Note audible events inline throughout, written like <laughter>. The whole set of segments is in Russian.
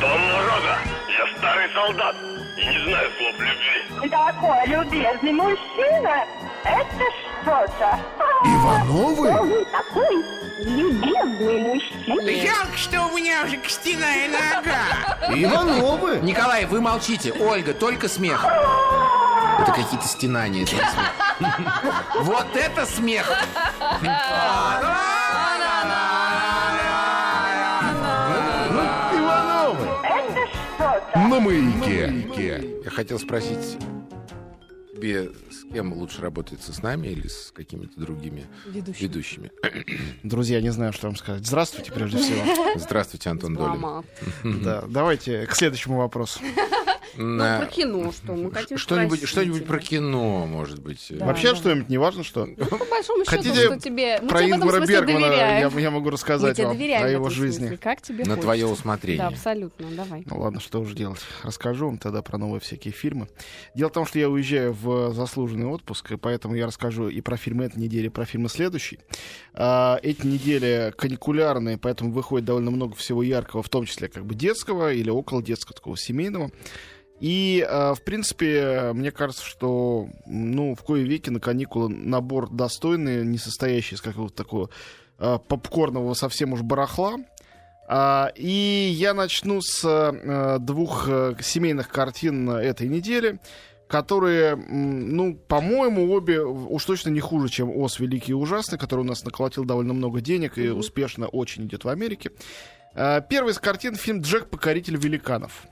Дом народа. Я старый солдат и не знаю слов любви. Такой любезный мужчина. Это что-то. Ивановы? Он такой любезный мужчина. Жалко, что у меня уже костяная нога. Ивановы! Николай, вы молчите. Ольга, только смех. Это какие-то стенания. <laughs> Вот это смех! <laughs> На маяке. Я хотел спросить тебе, с кем лучше работается, с нами или с какими-то другими Ведущий. ведущими? <clears throat> Друзья, не знаю, что вам сказать. Здравствуйте, прежде всего. Здравствуйте, Антон Долин. Да, давайте к следующему вопросу. Ну, про кино что? Мы хотим Что-нибудь, что-нибудь про кино, может быть. Да. Вообще что-нибудь, неважно что. Ну, по большому счету, Хотите что тебе... Мы Про этом Ингмара смысле Бергмана я, я могу рассказать вам о его жизни. смысле. Как тебе На хочется. твое Да, усмотрение. абсолютно, давай. Ну ладно, что уже делать. Расскажу вам тогда про новые всякие фильмы. Дело в том, что я уезжаю в заслуженный отпуск, и поэтому я расскажу и про фильмы этой недели, и про фильмы следующей. А, эти недели каникулярные, поэтому выходит довольно много всего яркого, в том числе как бы детского или около детского, такого семейного. И, а, в принципе, мне кажется, что, ну, в кое веки на каникулы набор достойный, не состоящий из какого-то такого а, попкорного совсем уж барахла. А, и я начну с э, двух э, семейных картин этой недели, которые, ну, по-моему, обе уж точно не хуже, чем «Ос Великий и Ужасный», который у нас наколотил довольно много денег и успешно очень идет в Америке. Первый из картин — фильм «Джек. Покоритель великанов».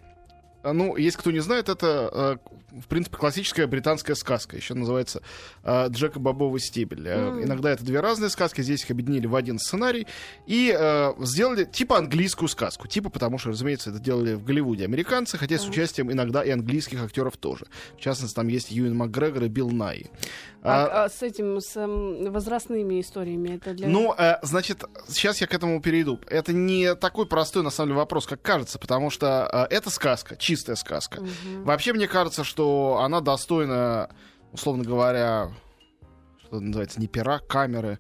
А, Ну, если кто не знает, это, э, в принципе, классическая британская сказка. Еще называется э, «Джек и бобовый стебель». Э, Иногда это две разные сказки, здесь их объединили в один сценарий и э, сделали типа английскую сказку. Типа, потому что, разумеется, это делали в Голливуде американцы, хотя с участием иногда и английских актеров тоже. В частности, там есть Юэн Макгрегор и Билл Най. А, а с этим, с эм, возрастными историями, это для... Ну, э, значит, сейчас я к этому перейду. Это не такой простой, на самом деле, вопрос, как кажется, потому что э, это сказка, чистая сказка. Вообще, мне кажется, что она достойна, условно говоря, что называется, не пера, камеры,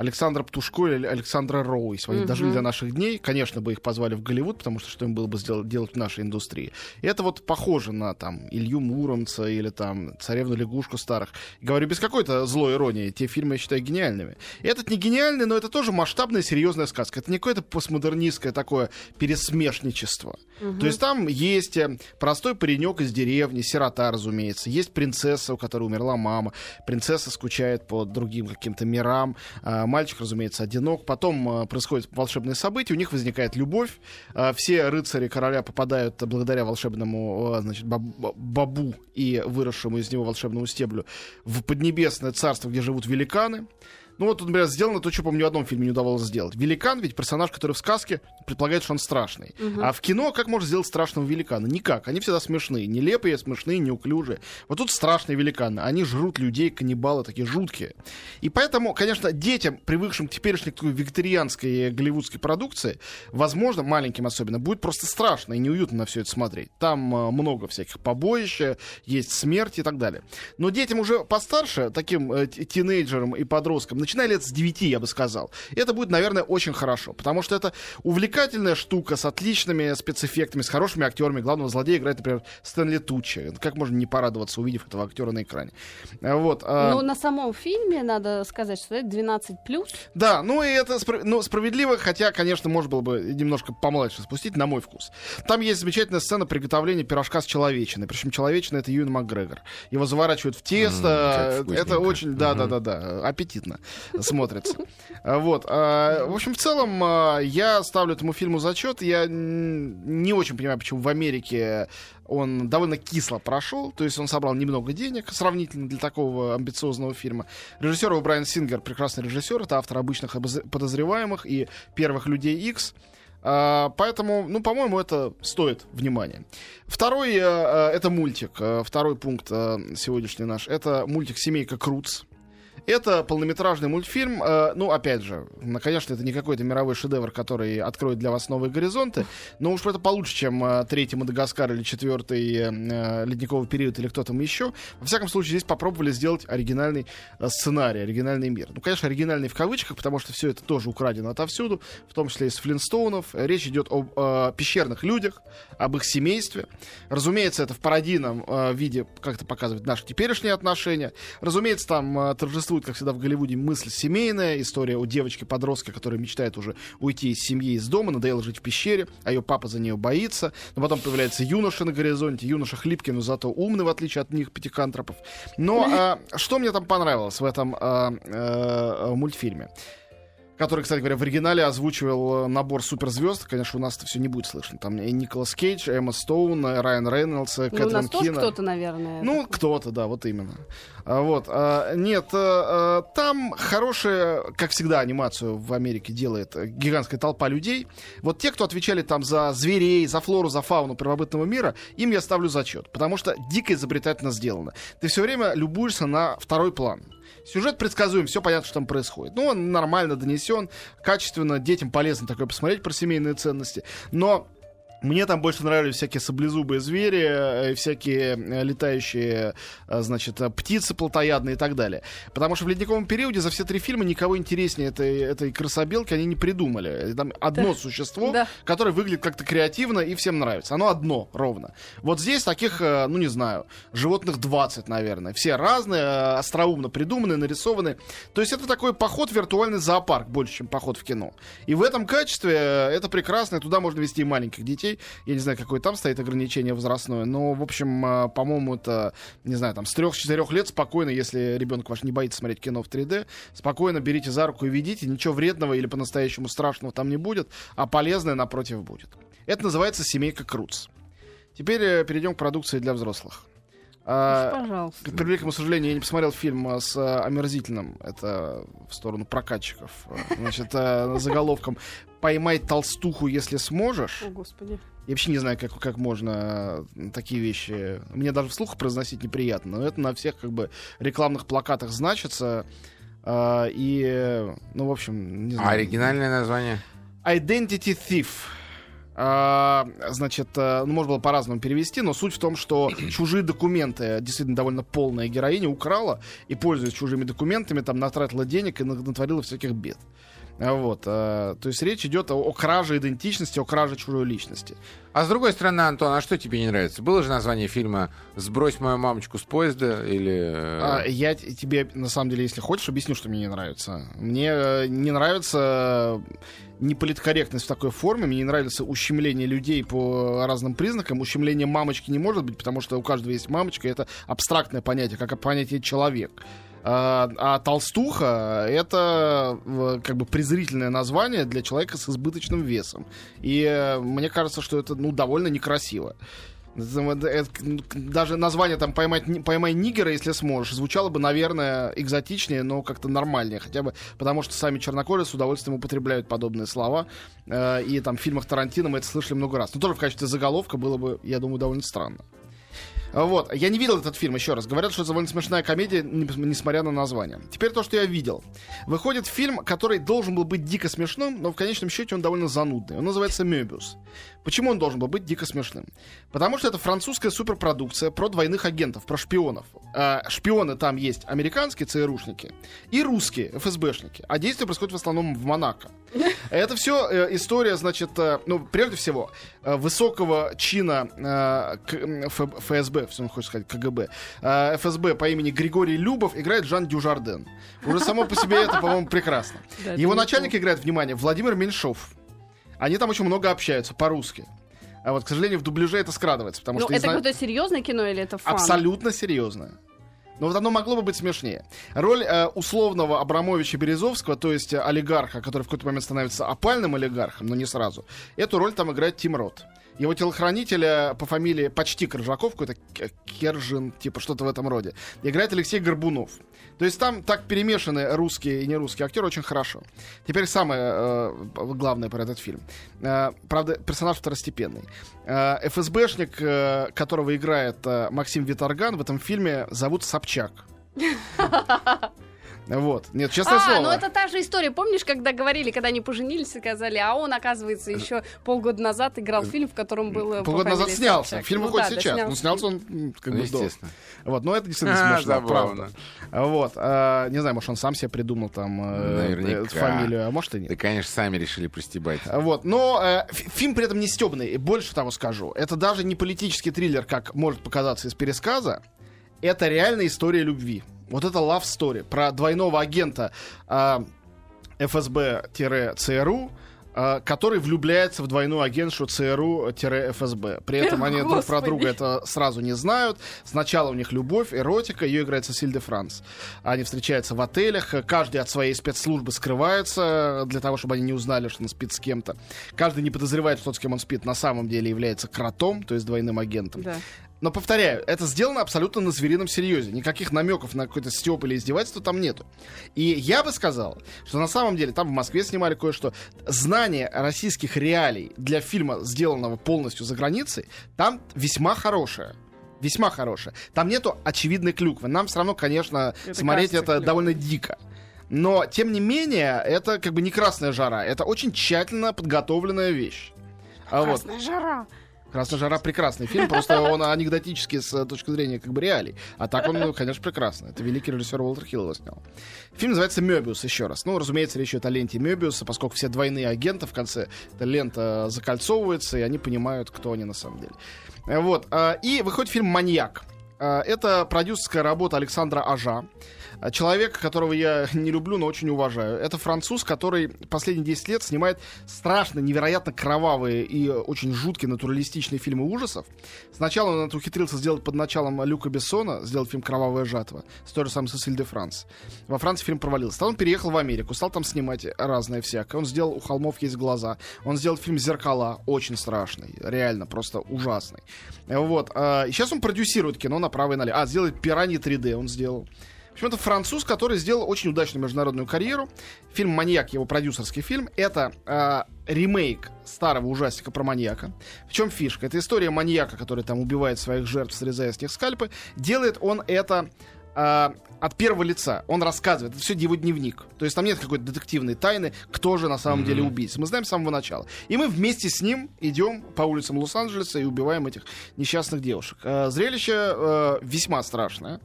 Александра Птушко или Александра Роу, если бы они Мгм. дожили до наших дней, конечно, бы их позвали в Голливуд, потому что что им было бы сделать, делать в нашей индустрии. И это вот похоже на там Илью Муромца или там Царевну лягушку старых. Говорю без какой-то злой иронии, те фильмы я считаю гениальными. И этот не гениальный, но это тоже масштабная серьезная сказка. Это не какое-то постмодернистское такое пересмешничество. То есть там есть э, простой паренек из деревни, сирота, разумеется. Есть принцесса, у которой умерла мама. Принцесса скучает по другим каким-то мирам. Мальчик, разумеется, одинок. Потом э, происходят волшебные события, у них возникает любовь. А, Все рыцари короля попадают э, благодаря волшебному э, значит, баб- бабу и выросшему из него волшебному стеблю в поднебесное царство, где живут великаны. Ну вот, тут, например, сделано то, что, по-моему, ни в одном фильме не удавалось сделать. Великан ведь персонаж, который в сказке предполагает, что он страшный. А в кино как можно сделать страшного великана? Никак. Они всегда смешные. Нелепые, смешные, неуклюжие. Вот тут страшные великаны. Они жрут людей, каннибалы такие жуткие. И поэтому, конечно, детям, привыкшим к теперешней такой викторианской голливудской продукции, возможно, маленьким особенно, будет просто страшно и неуютно на все это смотреть. Там э, много всяких побоищ, э, есть смерть и так далее. Но детям уже постарше, таким э, тинейджерам и подросткам, начиная лет с 9, я бы сказал, это будет, наверное, очень хорошо. Потому что это увлекательная штука с отличными спецэффектами, с хорошими актерами. Главного злодея играет, например, Стэнли Тучи. Как можно не порадоваться, увидев этого актера на экране? Э, Вот. а- Ну, на самом фильме надо сказать, что это 12 плюс. да, ну и это спро- ну, справедливо, хотя, конечно, можно было бы немножко помладше спустить, на мой вкус. Там есть замечательная сцена приготовления пирожка с человечиной. Причем человечина это Юэн Макгрегор. Его заворачивают в тесто. как это очень, да, да, да, да, аппетитно смотрится. А, Вот. а, В общем, в целом, а, я ставлю этому фильму зачет. Я не очень понимаю, почему в Америке он довольно кисло прошел, то есть он собрал немного денег сравнительно для такого амбициозного фильма. Режиссер его Брайан Сингер, прекрасный режиссер, это автор обычных подозреваемых и первых людей X. Поэтому, ну, по-моему, это стоит внимания. Второй э, э, это мультик. Э, Второй пункт сегодняшний наш это мультик Семейка Круц. Это полнометражный мультфильм. э, ну, опять же, ну, конечно, это не какой-то мировой шедевр, который откроет для вас новые горизонты, но уж это получше, чем э, третий Мадагаскар или четвертый э, ледниковый период или кто там еще. Во всяком случае, здесь попробовали сделать оригинальный э, сценарий, оригинальный мир. Ну, конечно, оригинальный в кавычках, потому что все это тоже украдено отовсюду, в том числе из Флинстоунов. Речь идет об э, пещерных людях, об их семействе. Разумеется, это в пародийном э, виде как-то показывает наши теперешние отношения. Разумеется, там э, торжествует, как всегда в Голливуде, мысль семейная, история о девочке-подростке, которая мечтает уже уйти из семьи, из дома, надоело жить в пещере, а ее папа за нее боится. Но потом появляется юноша на горизонте, юноша хлипкий, но зато умный, в отличие от них, пятикантропов. Но э, <laughs> что мне там понравилось в этом э, э, мультфильме? Который, кстати говоря, в оригинале озвучивал э, набор суперзвезд. Конечно, у нас это все не будет слышно. Там и Николас Кейдж, Эмма Стоун, э, Райан Рейнольдс, э, Ну, у Кэтрин нас тоже Кинна. кто-то, наверное. Ну, кто-то, да, вот именно. А, Вот. а, Нет, а, там хорошая, как всегда, анимацию в Америке делает гигантская толпа людей. Вот те, кто отвечали там за зверей, за флору, за фауну первобытного мира, им я ставлю зачет. Потому что дико изобретательно сделано. Ты все время любуешься на второй план. Сюжет предсказуем, все понятно, что там происходит. Ну, он нормально донесен, качественно, детям полезно такое посмотреть про семейные ценности. Но мне там больше нравились всякие саблезубые звери, э, всякие э, летающие, э, значит, птицы плотоядные и так далее. Потому что в ледниковом периоде за все три фильма никого интереснее этой, этой красобелки они не придумали. Там одно существо, Да. которое выглядит как-то креативно и всем нравится. Оно одно, ровно. Вот здесь таких, ну не знаю, животных 20, наверное. Все разные, остроумно придуманные, нарисованные. То есть это такой поход в виртуальный зоопарк, больше, чем поход в кино. И в этом качестве это прекрасно, туда можно вести и маленьких детей. Я не знаю, какое там стоит ограничение возрастное, но, в общем, э, по-моему, это, не знаю, там, с трех-четырех лет спокойно, если ребенок ваш не боится смотреть кино в 3D, спокойно берите за руку и ведите, ничего вредного или по-настоящему страшного там не будет, а полезное, напротив, будет. Это называется «Семейка Круц». Теперь э, перейдем к продукции для взрослых. А, Пожалуйста. к превеликому сожалению, я не посмотрел фильм с а, омерзительным, это в сторону прокатчиков, а, значит, а, заголовком «Поймай толстуху, если сможешь». О, господи. Я вообще не знаю, как, как можно такие вещи... Мне даже вслух произносить неприятно, но это на всех как бы рекламных плакатах значится. а, и, ну, в общем, не знаю. А оригинальное название? Identity Thief. А, значит, э, ну, можно было по-разному перевести, но суть в том, что чужие документы действительно довольно полная героиня украла и, пользуясь чужими документами, там натратила денег и на- натворила всяких бед. А Вот, э, то есть речь идет о, о краже идентичности, о краже чужой личности. А с другой стороны, Антон, а что тебе не нравится? Было же название фильма «Сбрось мою мамочку с поезда» или... э, А, я тебе, на самом деле, если хочешь, объясню, что мне не нравится. Мне э, не нравится э, неполиткорректность в такой форме, мне не нравится ущемление людей по разным признакам. Ущемление мамочки не может быть, потому что у каждого есть мамочка, это абстрактное понятие, как понятие человек. А, а толстуха это э, как бы презрительное название для человека с избыточным весом. И э, мне кажется, что это ну довольно некрасиво. Это- это- Даже название там поймать, поймай нигера, если сможешь, звучало бы, наверное, экзотичнее, но как-то нормальнее. Хотя бы потому, что сами чернокожие с удовольствием употребляют подобные слова. Э, И там в фильмах Тарантино мы это слышали много раз. Но тоже в качестве заголовка было бы, я думаю, довольно странно. Вот. Я не видел этот фильм, еще раз. Говорят, что это довольно смешная комедия, не- несмотря на название. Теперь то, что я видел. Выходит фильм, который должен был быть дико смешным, но в конечном счете он довольно занудный. Он называется «Мебиус». Почему он должен был быть дико смешным? Потому что это французская суперпродукция про двойных агентов, про шпионов. А, шпионы там есть американские ЦРУшники и русские ФСБшники. А действие происходит в основном в Монако. <laughs> Это все история, значит, э, ну, прежде всего, э, высокого чина э, к- м, Ф- ФСБ, все хочется сказать, КГБ, э, ФСБ по имени Григорий Любов играет Жан Дюжарден. Уже само по себе это, по-моему, прекрасно. <laughs> Его начальник играет, внимание, Владимир Меньшов. Они там очень много общаются по-русски. А вот, к сожалению, в дубляже это скрадывается, потому Ну, что... это изна- какое-то серьезное кино или это фан? Абсолютно серьезно. Но вот оно могло бы быть смешнее. Роль э, условного Абрамовича Березовского, то есть э, олигарха, который в какой-то момент становится опальным олигархом, но не сразу, эту роль там играет Тим Рот. Его телохранителя по фамилии почти Коржаков, какой-то Кержин, типа что-то в этом роде, играет Алексей Горбунов. То есть там так перемешаны русские и нерусские актеры очень хорошо. Теперь самое э, главное про этот фильм. Э, правда, персонаж второстепенный. Э, ФСБшник, э, которого играет э, Максим Виторган, в этом фильме зовут Собчак. <laughs> Вот. Нет, честное А, слово. ну это та же история. Помнишь, когда говорили, когда они поженились, сказали, а он, оказывается, еще полгода назад играл в фильм, в котором был... э, по Полгода назад снялся. Собчак. Фильм Ну выходит да, да, сейчас. снялся. Ну, снялся он как бы до. естественно. Вот, но это действительно А, смешно, забавно. правда. Вот. а, не знаю, может, он сам себе придумал там э, фамилию, а может и нет. Да, конечно, сами решили пристебать. Вот, но э, фи- фильм при этом не стебный. И больше того скажу, это даже не политический триллер, как может показаться из пересказа. Это реальная история любви. Вот это love story про двойного агента а, ФСБ-ЦРУ, а, который влюбляется в двойную агентшу ЦРУ-ФСБ. При этом <laughs> они друг про Господи. друга это сразу не знают. Сначала у них любовь, эротика, ее играет Сесиль де Франс. Они встречаются в отелях, каждый от своей спецслужбы скрывается для того, чтобы они не узнали, что он спит с кем-то. Каждый не подозревает, что тот, с кем он спит, на самом деле является кротом, то есть двойным агентом. Да. Но повторяю, это сделано абсолютно на зверином серьезе. Никаких намеков на какой-то степ или издевательство там нету. И я бы сказал, что на самом деле там в Москве снимали кое-что. Знание российских реалий для фильма, сделанного полностью за границей, там весьма хорошее. Весьма хорошее. Там нету очевидной клюквы. Нам все равно, конечно, Это смотреть кажется это клюквой. довольно дико. Но, тем не менее, это как бы не красная жара. Это очень тщательно подготовленная вещь. А вот. Красная жара. Красная жара прекрасный фильм, просто он анекдотический с э, точки зрения как бы реалий. А так он, ну, конечно, прекрасный. Это великий режиссер Уолтер Хилл его снял. Фильм называется «Мёбиус» еще раз. Ну, разумеется, речь идет о ленте Мёбиуса, поскольку все двойные агенты в конце эта лента закольцовывается, и они понимают, кто они на самом деле. Э, Вот. И выходит фильм «Маньяк». А, Это продюсерская работа Александра Ажа. А, Человек, которого я <laughs> не люблю, но очень уважаю. Это француз, который последние 10 лет снимает страшно, невероятно кровавые и очень жуткие натуралистичные фильмы ужасов. Сначала он ухитрился сделать под началом Люка Бессона, сделать фильм «Кровавая жатва», с той же самой Сесиль де Франс. Во Франции фильм провалился. Потом он переехал в Америку, стал там снимать разное всякое. Он сделал «У холмов есть глаза». Он сделал фильм «Зеркала», очень страшный, реально, просто ужасный. Вот. а, И сейчас он продюсирует кино направо и налево. А, сделает «Пираньи 3D» он сделал. В общем, это француз, который сделал очень удачную международную карьеру. Фильм «Маньяк», его продюсерский фильм, это э, ремейк старого ужастика про маньяка. В чем фишка? Это история маньяка, который там убивает своих жертв, срезая с них скальпы. Делает он это э, от первого лица. Он рассказывает. Это все его дневник. То есть там нет какой-то детективной тайны, кто же на самом деле убийца. Мы знаем с самого начала. И мы вместе с ним идем по улицам Лос-Анджелеса и убиваем этих несчастных девушек. Э, зрелище э, весьма страшное.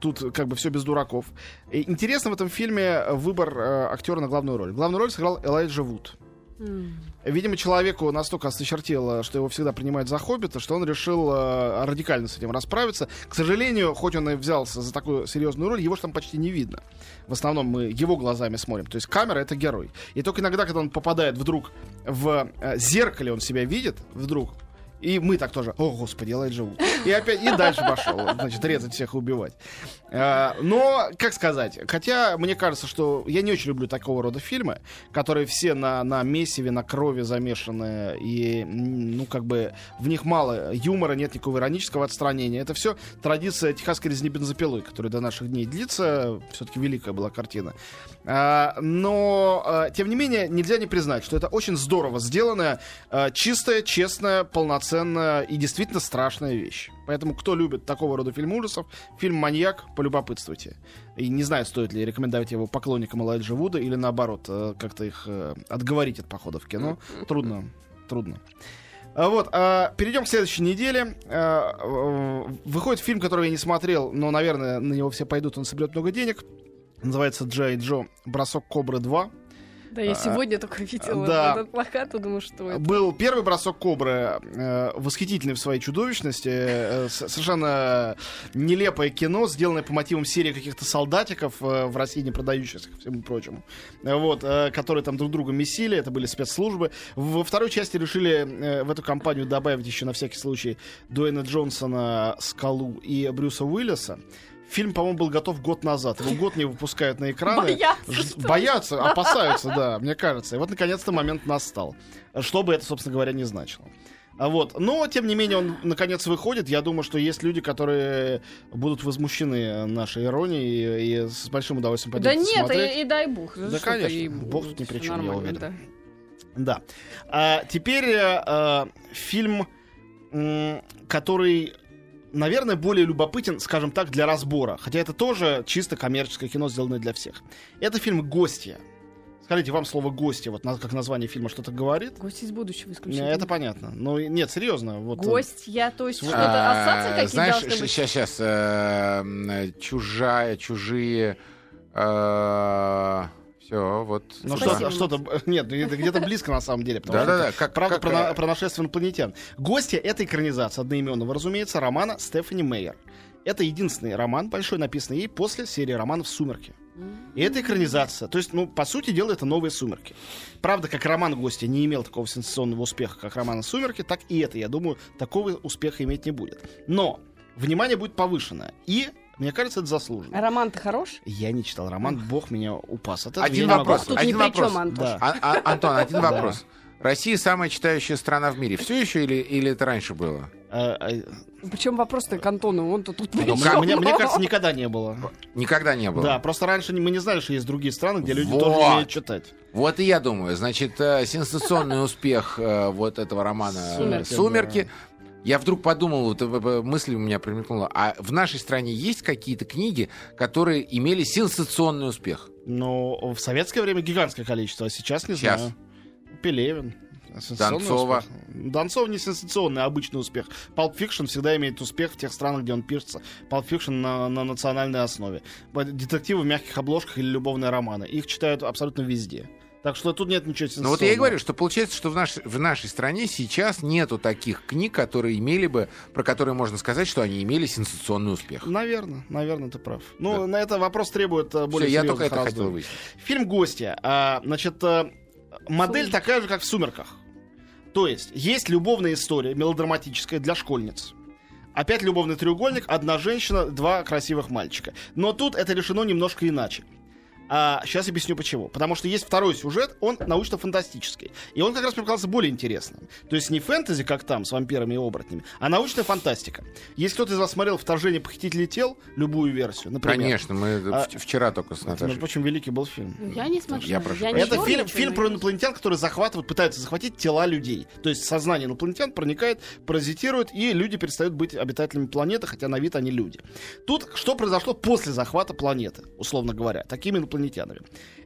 Тут как бы все без дураков. И интересно в этом фильме выбор э, актера на главную роль. Главную роль сыграл Элайджа Вуд. Видимо, человеку настолько осточертело, что его всегда принимают за хоббита, что он решил э, радикально с этим расправиться. К сожалению, хоть он и взялся за такую серьезную роль, его же там почти не видно. В основном мы его глазами смотрим. То есть камера — это герой. И только иногда, когда он попадает вдруг в э, зеркале, он себя видит, вдруг, и мы так тоже, о, господи, Элайджа Вуд. И опять, и дальше пошел, значит, резать всех и убивать. А, Но, как сказать, хотя мне кажется, что я не очень люблю такого рода фильмы, которые все на, на месиве, на крови замешаны, и, ну, как бы, в них мало юмора, нет никакого иронического отстранения. Это все традиция техасской резни бензопилой, которая до наших дней длится. Все-таки великая была картина. А, Но, а, тем не менее, нельзя не признать, что это очень здорово сделанная, чистая, честная, полноценная и действительно страшная вещь. Поэтому, кто любит такого рода фильм ужасов, фильм «Маньяк», полюбопытствуйте. И не знаю, стоит ли рекомендовать его поклонникам Элайджа Вуда или наоборот, э, как-то их э, отговорить от похода в кино. Трудно, трудно. А Вот, а, перейдем к следующей неделе. А, Выходит фильм, который я не смотрел, но, наверное, на него все пойдут, он соберет много денег. Называется «Джей Джо. Бросок Кобры 2». Да, я сегодня только видела да. этот плакат и думаю, что это. Был первый бросок кобры, э, восхитительный в своей чудовищности, э, совершенно нелепое кино, сделанное по мотивам серии каких-то солдатиков э, в России не продающихся, ко всему прочему, вот, которые там друг друга месили, это были спецслужбы. Во второй части решили в эту компанию добавить еще на всякий случай Дуэйна Джонсона, Скалу и Брюса Уиллиса. Фильм, по-моему, был готов год назад. Его год не выпускают на экраны. Боятся, Ж-? Боятся, опасаются, да, мне кажется. И вот, наконец-то, момент настал. Что бы это, собственно говоря, не значило. А Вот. Но, тем не менее, он наконец выходит. Я думаю, что есть люди, которые будут возмущены нашей иронией и, и с большим удовольствием пойдут Да нет, смотреть. и, и дай бог. Да, конечно. Бог тут ни при чем, я уверен. да. Да. А, теперь э, фильм, который наверное, более любопытен, скажем так, для разбора. Хотя это тоже чисто коммерческое кино, сделанное для всех. Это фильм «Гостья». Скажите, вам слово «гостья», вот как название фильма что-то говорит? Гость из будущего исключительно. Это понятно. Но нет, серьезно. Вот, э, Гость, я, то есть что-то А, ассоциации какие Знаешь, сейчас, сейчас, чужая, чужие, все, вот. Ну Спасибо, что-то, что-то, <laughs> нет, ну, где-то близко на самом деле. что Да-да-да, это как- правда как, про, э, про нашествие инопланетян. Гости это экранизация одноименного, разумеется, романа Стефани Мейер. Это единственный роман большой, написанный ей после серии романов «Сумерки». И это экранизация. То есть, ну, по сути дела, это новые «Сумерки». Правда, как роман «Гости» не имел такого сенсационного успеха, как роман «Сумерки», так и это, я думаю, такого успеха иметь не будет. Но внимание будет повышенное. И, мне кажется, это заслуженно. А роман-то хорош? Я не читал роман, бог меня упас. От этого Один я не могу вопрос. Тут один ни при вопрос. чем, Антош. Да. А- а- Антон, один <laughs> вопрос. Россия самая читающая страна в мире. Все еще или, или это раньше было? А, а, Причем вопрос-то к Антону, он-то тут при Ну, мне, мне кажется, никогда не было. Никогда не было. Да, просто раньше мы не знали, что есть другие страны, где люди Вот. тоже умеют читать. Вот и я думаю, значит, э, сенсационный <laughs> успех э, вот этого романа э, «Сумерки», «Сумерки». Я вдруг подумал, вот э, э, мысль у меня примелькнула, а в нашей стране есть какие-то книги, которые имели сенсационный успех? Но в советское время гигантское количество, а сейчас не Сейчас. знаю. Пелевин. Сенсационный Донцова. успех. Донцова не сенсационный, а обычный успех. Pulp Fiction всегда имеет успех в тех странах, где он пишется. Pulp Fiction на, на национальной основе. Детективы в мягких обложках или любовные романы. Их читают абсолютно везде. Так что тут нет ничего сенсационного. Ну вот я и говорю, что получается, что в, наш, в нашей стране сейчас нету таких книг, которые имели бы, про которые можно сказать, что они имели сенсационный успех. Наверное, наверное, ты прав. Ну, Да. на это вопрос требует э, более я серьезных только это раздумий. хотел выяснить. Фильм «Гостья». А, значит, э, модель такая же, как в «Сумерках». То есть, есть любовная история, мелодраматическая для школьниц. Опять любовный треугольник, одна женщина, два красивых мальчика. Но тут это решено немножко иначе. А, сейчас объясню почему. Потому что есть второй сюжет, он научно-фантастический. И он как раз показался более интересным. То есть не фэнтези, как там, с вампирами и оборотнями, а научная фантастика. Если кто-то из вас смотрел «Вторжение похитителей тел», любую версию, например. Конечно, мы А, вчера только с Это, между Наташей. прочим, великий был фильм. Я не смотрела. Я прошу прощения. Это фильм, фильм я про инопланетян, которые захватывают, пытаются захватить тела людей. То есть сознание инопланетян проникает, паразитирует, и люди перестают быть обитателями планеты, хотя на вид они люди. Тут что произошло после захвата планеты, условно говоря, такими инопланетянами?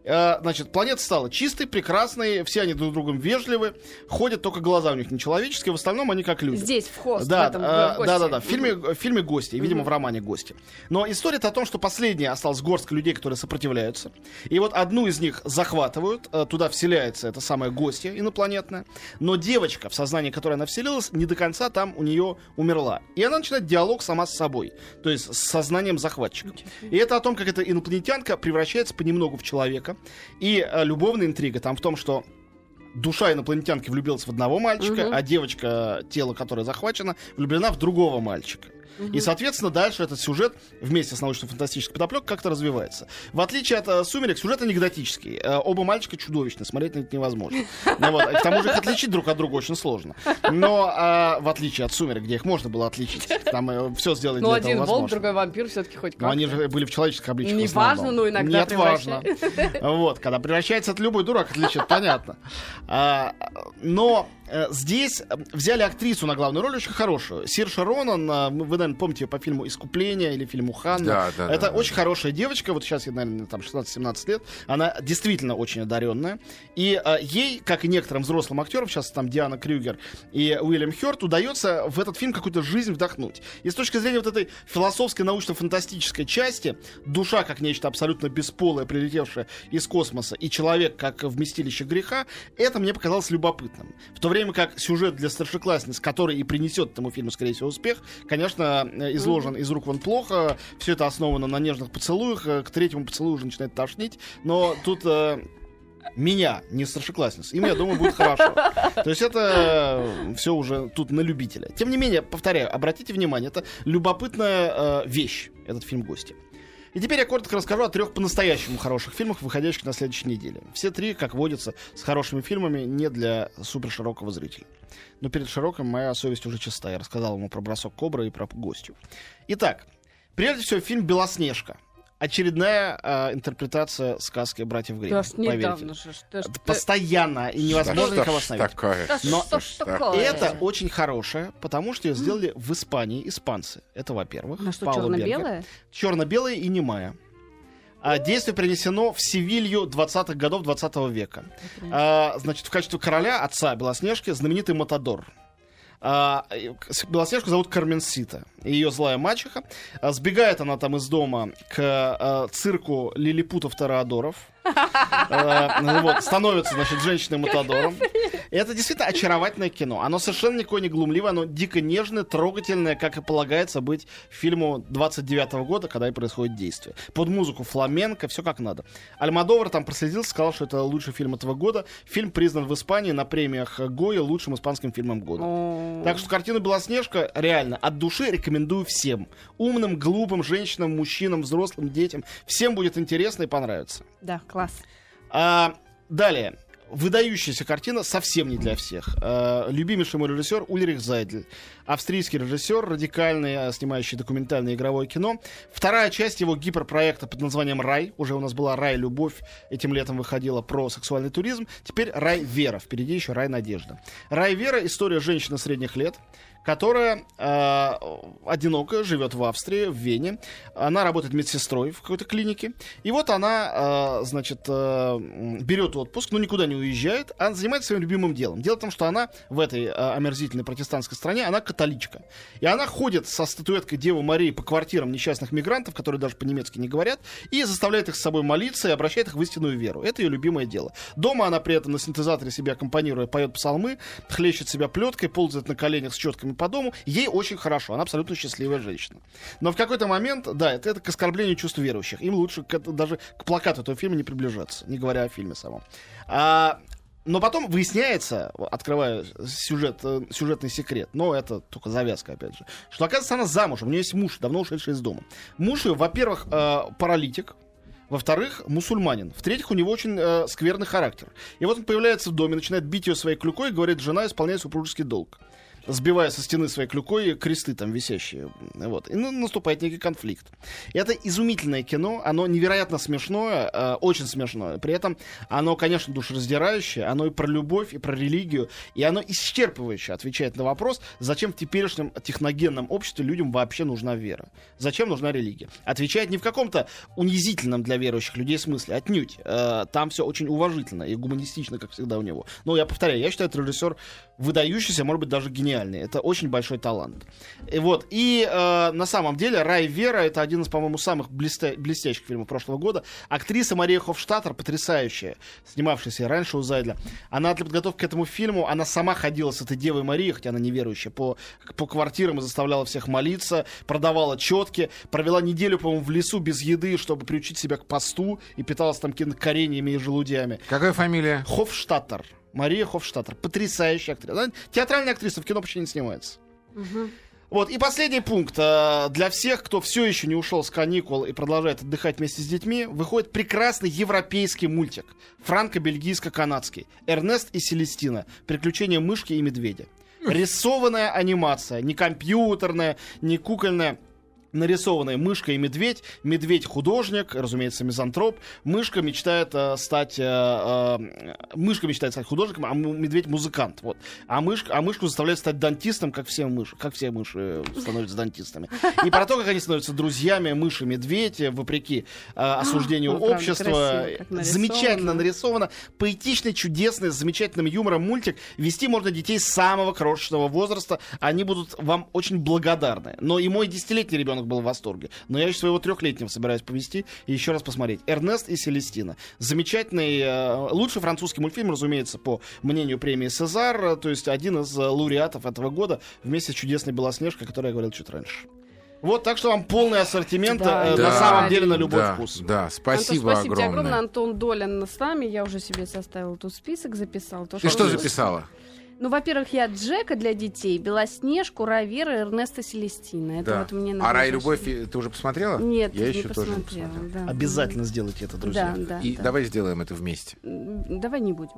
Э, Значит, планета стала чистой, прекрасной, все они друг с другом вежливы, ходят только глаза у них нечеловеческие, в остальном они как люди. Здесь, в хост, Да, в этом, э, в гости. да, да, да. В фильме, в фильме «Гости», и, видимо, в романе «Гости». Но история-то о том, что последняя осталась горстка людей, которые сопротивляются. И вот одну из них захватывают, э, туда вселяется эта самая гостья инопланетная. Но девочка, в сознании которой она вселилась, не до конца там у нее умерла. И она начинает диалог сама с собой, то есть с сознанием захватчика. И это о том, как эта инопланетянка превращается понемногу в человека. И э, любовная интрига там в том, что душа инопланетянки влюбилась в одного мальчика, Мгм. а девочка, тело которое захвачено, влюблена в другого мальчика. И, соответственно, дальше этот сюжет вместе с научно-фантастической подоплекой как-то развивается. В отличие от э, «Сумерек», сюжет анекдотический. Э, оба мальчика чудовищны, смотреть на это невозможно. Ну вот, К тому же их отличить друг от друга очень сложно. Но а, в отличие от «Сумерек», где их можно было отличить, там все сделали Ну, один волк, другой вампир, все-таки хоть Но как. они же были в человеческих обличиях. Не важно, но иногда Нет, важно. Вот, когда превращается, это любой дурак отличит, понятно. А, но э, здесь э, взяли актрису на главную роль очень хорошую. Сирша Ронан, э, вы, наверное, помните ее по фильму «Искупление» или фильму «Ханна». Да, да, это да, да. очень хорошая девочка, вот сейчас ей, наверное, там 16-17 лет. Она действительно очень одаренная. И э, ей, как и некоторым взрослым актерам, сейчас там Диана Крюгер и Уильям Хёрт, удается в этот фильм какую-то жизнь вдохнуть. И с точки зрения вот этой философской, научно-фантастической части, душа как нечто абсолютно бесполое, прилетевшее из космоса, и человек как вместилище греха, это мне показалось любопытным. В то время как сюжет для старшеклассниц, который и принесет этому фильму, скорее всего, успех, конечно, э, изложен из рук вон плохо, все это основано на нежных поцелуях, э, к третьему поцелую уже начинает тошнить, но тут э, меня, не старшеклассниц. Им, я думаю, будет хорошо. <laughs> То есть это все уже тут на любителя. Тем не менее, повторяю, обратите внимание, это любопытная э, вещь, этот фильм «Гости». И теперь я коротко расскажу о трех по-настоящему хороших фильмах, выходящих на следующей неделе. Все три, как водится, с хорошими фильмами, не для суперширокого зрителя. Но перед широким моя совесть уже чиста. Я рассказал ему про «Бросок Кобра» и про «Гостью». Итак, прежде всего, фильм «Белоснежка». Очередная э, интерпретация сказки братьев Гримм. Да ж поверьте. недавно же. что ты- Постоянно и невозможно что ж остановить. такое? Но- что ж такое? Это очень хорошее, потому что ее сделали в Испании испанцы. Это, во-первых. На что, черно-белое? Черно-белое и немая. А, действие перенесено в Севилью 20-х годов 20 века. А, значит, в качестве короля, отца Белоснежки, знаменитый Матадор. А, Белоснежку зовут Карменсита. Ее злая мачеха. А, Сбегает она там из дома к а, цирку лилипутов-тореадоров. А, ну вот, становится, значит, женщиной-матадором. И это действительно очаровательное кино. Оно совершенно никакое не глумливое, оно дико нежное, трогательное, как и полагается быть фильму 29 года, когда и происходит действие. Под музыку фламенко, все как надо. Альмадовар там проследил, сказал, что это лучший фильм этого года. Фильм признан в Испании на премиях Гоя лучшим испанским фильмом года. Так что картину Белоснежка реально от души рекомендую всем. Умным, глупым, женщинам, мужчинам, взрослым, детям. Всем будет интересно и понравится. Да, класс. А, далее. Выдающаяся картина совсем не для всех. А, любимейший мой режиссер Ульрих Зайдель. Австрийский режиссер, радикальный, а, снимающий документальное игровое кино. Вторая часть его гиперпроекта под названием «Рай». Уже у нас была «Рай. Любовь». Этим летом выходила про сексуальный туризм. Теперь «Рай. Вера». Впереди еще «Рай. Надежда». «Рай. Вера» — история женщины средних лет, которая э, одинокая, живет в Австрии, в Вене. Она работает медсестрой в какой-то клинике. И вот она, э, значит, э, берет отпуск, но никуда не уезжает, а занимается своим любимым делом. Дело в том, что она в этой э, омерзительной протестантской стране, она католичка. И она ходит со статуэткой Девы Марии по квартирам несчастных мигрантов, которые даже по-немецки не говорят, и заставляет их с собой молиться и обращает их в истинную веру. Это ее любимое дело. Дома она при этом на синтезаторе себя аккомпанируя, поет псалмы, хлещет себя плеткой, ползает на коленях с четками по дому. Ей очень хорошо, она абсолютно счастливая женщина. Но в какой-то момент, да, это, это к оскорблению чувств верующих. Им лучше к- даже к плакату этого фильма не приближаться, не говоря о фильме самом. А, но потом выясняется, открываю сюжет, э, сюжетный секрет, но это только завязка, опять же, что, оказывается, она замужем, у нее есть муж, давно ушедший из дома. Муж ее, во-первых, э, паралитик, во-вторых, мусульманин. В-третьих, у него очень э, скверный характер. И вот он появляется в доме, начинает бить ее своей клюкой и говорит, жена исполняет супружеский долг. Сбивая со стены своей клюкой кресты там висящие. Вот. И ну, наступает некий конфликт. Это изумительное кино. Оно невероятно смешное, э, очень смешное. При этом оно, конечно, душераздирающее. Оно и про любовь, и про религию. И оно исчерпывающе отвечает на вопрос, зачем в теперешнем техногенном обществе людям вообще нужна вера. Зачем нужна религия? Отвечает не в каком-то унизительном для верующих людей смысле, отнюдь. Э, там все очень уважительно и гуманистично, как всегда у него. Но я повторяю, я считаю, это режиссер выдающийся, может быть, даже гениальный. Это очень большой талант. И вот. И э, на самом деле Рай Вера это один из, по-моему, самых блеста- блестящих фильмов прошлого года. Актриса Мария Хофштаттер, потрясающая, снимавшаяся раньше у Зайдля. Она для подготовки к этому фильму, она сама ходила с этой Девой Марией, хотя она неверующая, по, по квартирам и заставляла всех молиться, продавала четки, провела неделю, по-моему, в лесу без еды, чтобы приучить себя к посту и питалась там какими-то кореньями и желудями. Какая фамилия? Хофштаттер. Мария Хофштаттер. Потрясающая актриса. Она театральная актриса, в кино почти не снимается. Вот, и последний пункт. э, Для всех, кто все еще не ушел с каникул и продолжает отдыхать вместе с детьми, выходит прекрасный европейский мультик. Франко-бельгийско-канадский. Эрнест и Селестина. Приключения мышки и медведя. Рисованная анимация. Не компьютерная, не кукольная нарисованная мышка и медведь. Медведь художник, разумеется, мизантроп. Мышка мечтает э, стать... э, э, мышка мечтает стать художником, а медведь музыкант. Вот. А, мышка, а мышку заставляет стать дантистом, как все мыши, как все мыши становятся дантистами. И про то, как они становятся друзьями мыши медведь, вопреки э, осуждению Ну, общества. красиво, нарисовано. Замечательно нарисовано. Поэтичный, чудесный, с замечательным юмором мультик. Вести можно детей с самого крошечного возраста. Они будут вам очень благодарны. Но и мой десятилетний ребенок был в восторге. Но я еще своего трехлетнего собираюсь повести и еще раз посмотреть. Эрнест и Селестина. Замечательный, э, лучший французский мультфильм, разумеется, по мнению премии Сезар. То есть один из э, лауреатов этого года вместе с чудесной Белоснежкой, о которой я говорил чуть раньше. Вот, так что вам полный ассортимент Да, э, на да. самом деле на любой да, вкус. Да, спасибо, Антон, спасибо тебе огромное. огромное. Антон Долин с нами. Я уже себе составила тут список, записал. То, Ты что записала? Ну, во-первых, я Джека для детей, Белоснежку, Равера Эрнеста Селестина. Это Да. вот мне А «Рай и любовь» ты уже посмотрела? Нет, я не еще тоже не посмотрела. посмотрел. да. Обязательно сделайте это, друзья. Да, да. И да. давай сделаем это вместе. Давай не будем.